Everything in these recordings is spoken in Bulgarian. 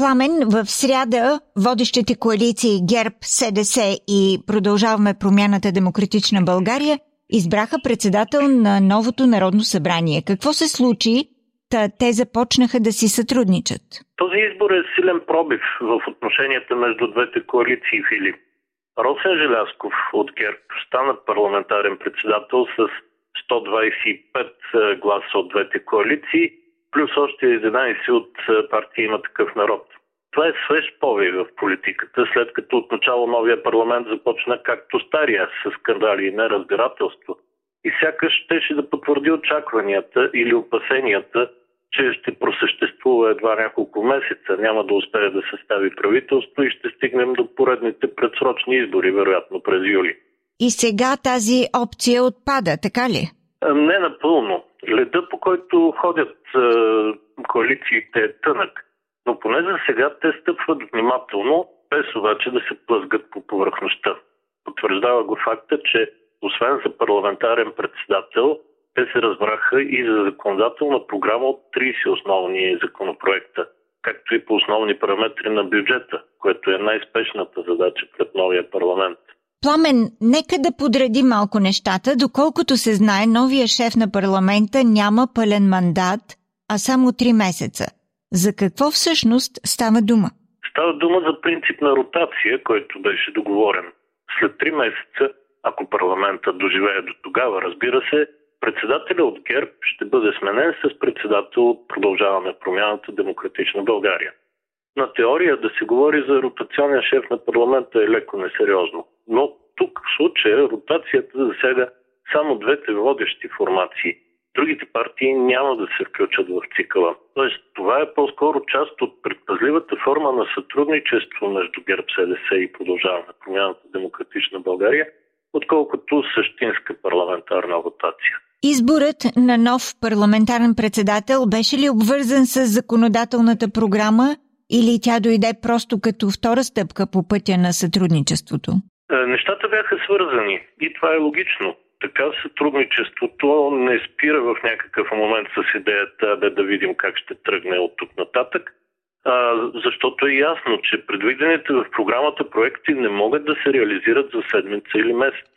Пламен, в сряда водещите коалиции ГЕРБ, СДС и Продължаваме промяната Демократична България избраха председател на новото Народно събрание. Какво се случи? Та те започнаха да си сътрудничат. Този избор е силен пробив в отношенията между двете коалиции, Филип. Росен Желясков от ГЕРБ стана парламентарен председател с 125 гласа от двете коалиции – плюс още 11 от е, партия има такъв народ. Това е свеж повей в политиката, след като отначало новия парламент започна както стария, с скандали и неразбирателство. И сякаш щеше да потвърди очакванията или опасенията, че ще просъществува едва няколко месеца, няма да успее да състави правителство и ще стигнем до поредните предсрочни избори, вероятно през юли. И сега тази опция отпада, така ли? Не напълно. Леда, по който ходят е, коалициите е тънък, но поне за сега те стъпват внимателно, без обаче да се плъзгат по повърхността. Потвърждава го факта, че освен за парламентарен председател, те се разбраха и за законодателна програма от 30 основни законопроекта, както и по основни параметри на бюджета, което е най-спешната задача пред новия парламент. Пламен, нека да подреди малко нещата. Доколкото се знае, новия шеф на парламента няма пълен мандат, а само три месеца. За какво всъщност става дума? Става дума за принцип на ротация, който беше договорен. След три месеца, ако парламента доживее до тогава, разбира се, председателя от ГЕРБ ще бъде сменен с председател от Продължаване промяната Демократична България. На теория да се говори за ротационен шеф на парламента е леко несериозно. Но тук в случая ротацията засяга само двете водещи формации. Другите партии няма да се включат в цикъла. Това е по-скоро част от предпазливата форма на сътрудничество между ГЕРБ, СДС и продължаване промяната Демократична България, отколкото същинска парламентарна ротация. Изборът на нов парламентарен председател беше ли обвързан с законодателната програма или тя дойде просто като втора стъпка по пътя на сътрудничеството? Е, нещата бяха свързани и това е логично. Така сътрудничеството не спира в някакъв момент с идеята бе да видим как ще тръгне от тук нататък, а, защото е ясно, че предвидените в програмата проекти не могат да се реализират за седмица или месец.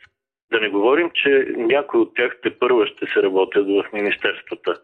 Да не говорим, че някои от тях те първа ще се работят в министерствата.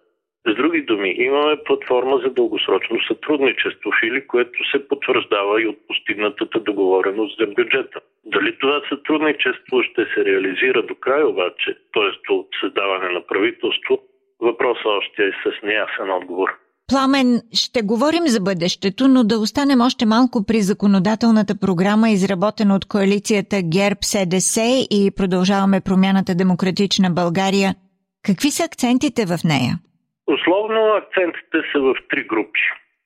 С други думи, имаме платформа за дългосрочно сътрудничество, Фили, което се потвърждава и от постигнатата договореност за бюджета. Дали това сътрудничество ще се реализира до край обаче, т.е. от създаване на правителство, въпросът още е с неясен отговор. Пламен, ще говорим за бъдещето, но да останем още малко при законодателната програма, изработена от коалицията ГЕРБ, СДС и продължаваме промяната Демократична България. Какви са акцентите в нея? Условно акцентите са в три групи.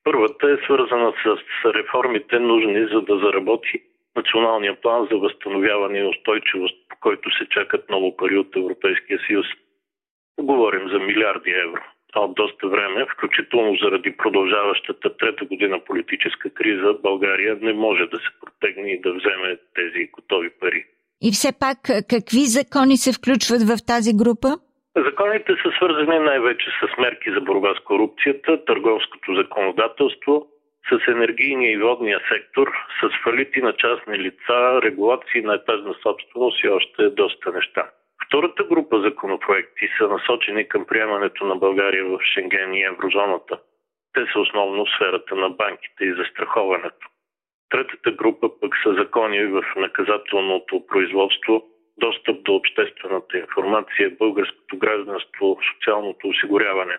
Първата е свързана с реформите нужни за да заработи националния план за възстановяване и устойчивост, по който се чакат много пари от Европейския съюз. Говорим за милиарди евро. А от доста време, включително заради продължаващата трета година политическа криза, България не може да се протегне и да вземе тези готови пари. И все пак, какви закони се включват в тази група? Законите са свързани най-вече с мерки за борба с корупцията, търговското законодателство, с енергийния и водния сектор, с фалити на частни лица, регулации на етажна собственост и още доста неща. Втората група законопроекти са насочени към приемането на България в Шенген и еврозоната. Те са основно в сферата на банките и застраховането. Третата група пък са закони в наказателното производство, достъп до обществената информация, българското гражданство, социалното осигуряване.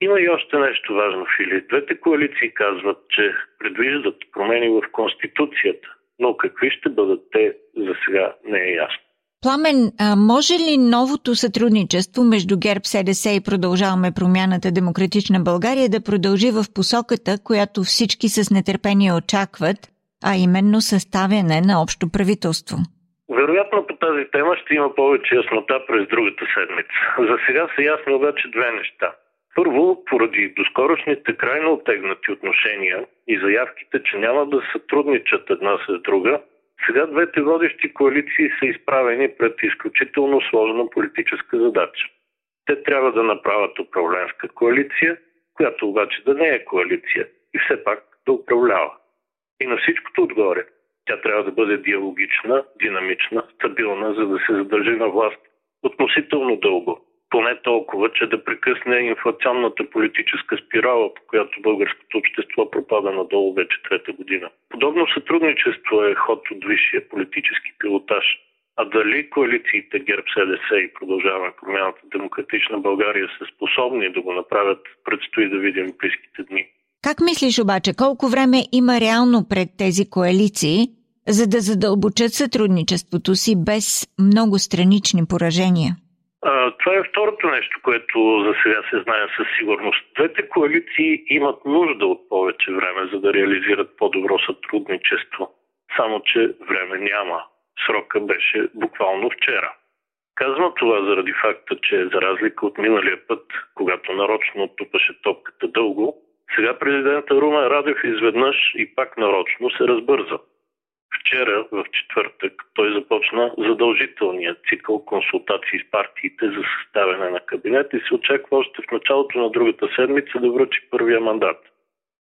Има и още нещо важно, Фили. Двете коалиции казват, че предвиждат промени в Конституцията, но какви ще бъдат те, за сега не е ясно. Пламен, а може ли новото сътрудничество между ГЕРБ, СДС и продължаваме промяната Демократична България да продължи в посоката, която всички с нетърпение очакват, а именно съставяне на общо правителство? Вероятно по тази тема ще има повече яснота през другата седмица. За сега са ясни обаче две неща. Първо, поради доскорошните крайно оттегнати отношения и заявките, че няма да сътрудничат една с друга, сега двете водещи коалиции са изправени пред изключително сложна политическа задача. Те трябва да направят управленска коалиция, която обаче да не е коалиция и все пак да управлява. И на всичкото отгоре, тя трябва да бъде диалогична, динамична, стабилна, за да се задържи на власт относително дълго. Поне толкова, че да прекъсне инфлационната политическа спирала, по която българското общество пропада надолу вече трета година. Подобно сътрудничество е ход от висшия политически пилотаж. А дали коалициите ГЕРБ СДС и продължаваме промяната Демократична България са способни да го направят, предстои да видим близките дни. Как мислиш обаче, колко време има реално пред тези коалиции, за да задълбочат сътрудничеството си без много странични поражения? А, това е второто нещо, което за сега се знае със сигурност. Двете коалиции имат нужда от повече време, за да реализират по-добро сътрудничество. Само, че време няма. Срока беше буквално вчера. Казвам това заради факта, че за разлика от миналия път, когато нарочно тупаше топката дълго, сега президента Румен Радев изведнъж и пак нарочно се разбърза. Вчера, в четвъртък, той започна задължителния цикъл консултации с партиите за съставяне на кабинет и се очаква още в началото на другата седмица да връчи първия мандат.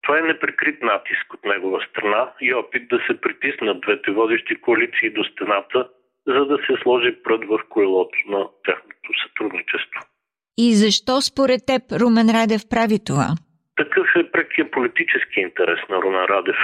Това е неприкрит натиск от негова страна и опит да се притиснат двете водещи коалиции до стената, за да се сложи прът в койлото на тяхното сътрудничество. И защо според теб Румен Радев прави това? Такъв е прекия политически интерес на Румен Радев.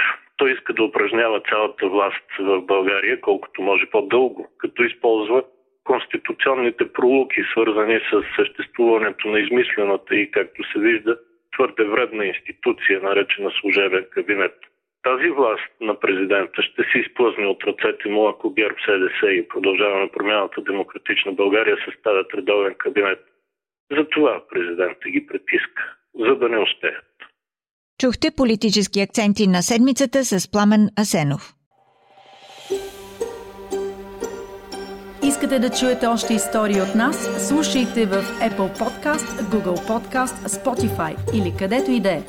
Той иска да упражнява цялата власт в България колкото може по-дълго, като използва конституционните пролуки, свързани с съществуването на измислената и, както се вижда, твърде вредна институция, наречена служебен кабинет. Тази власт на президента ще се изплъзне от ръцете му, ако ГЕРБ СДС и продължаваме промяната Демократична България съставят редовен кабинет. Затова президента ги притиска, за да не успеят. Чухте политически акценти на седмицата с Пламен Асенов. Искате да чуете още истории от нас? Слушайте в Apple Podcast, Google Podcast, Spotify или където и да е.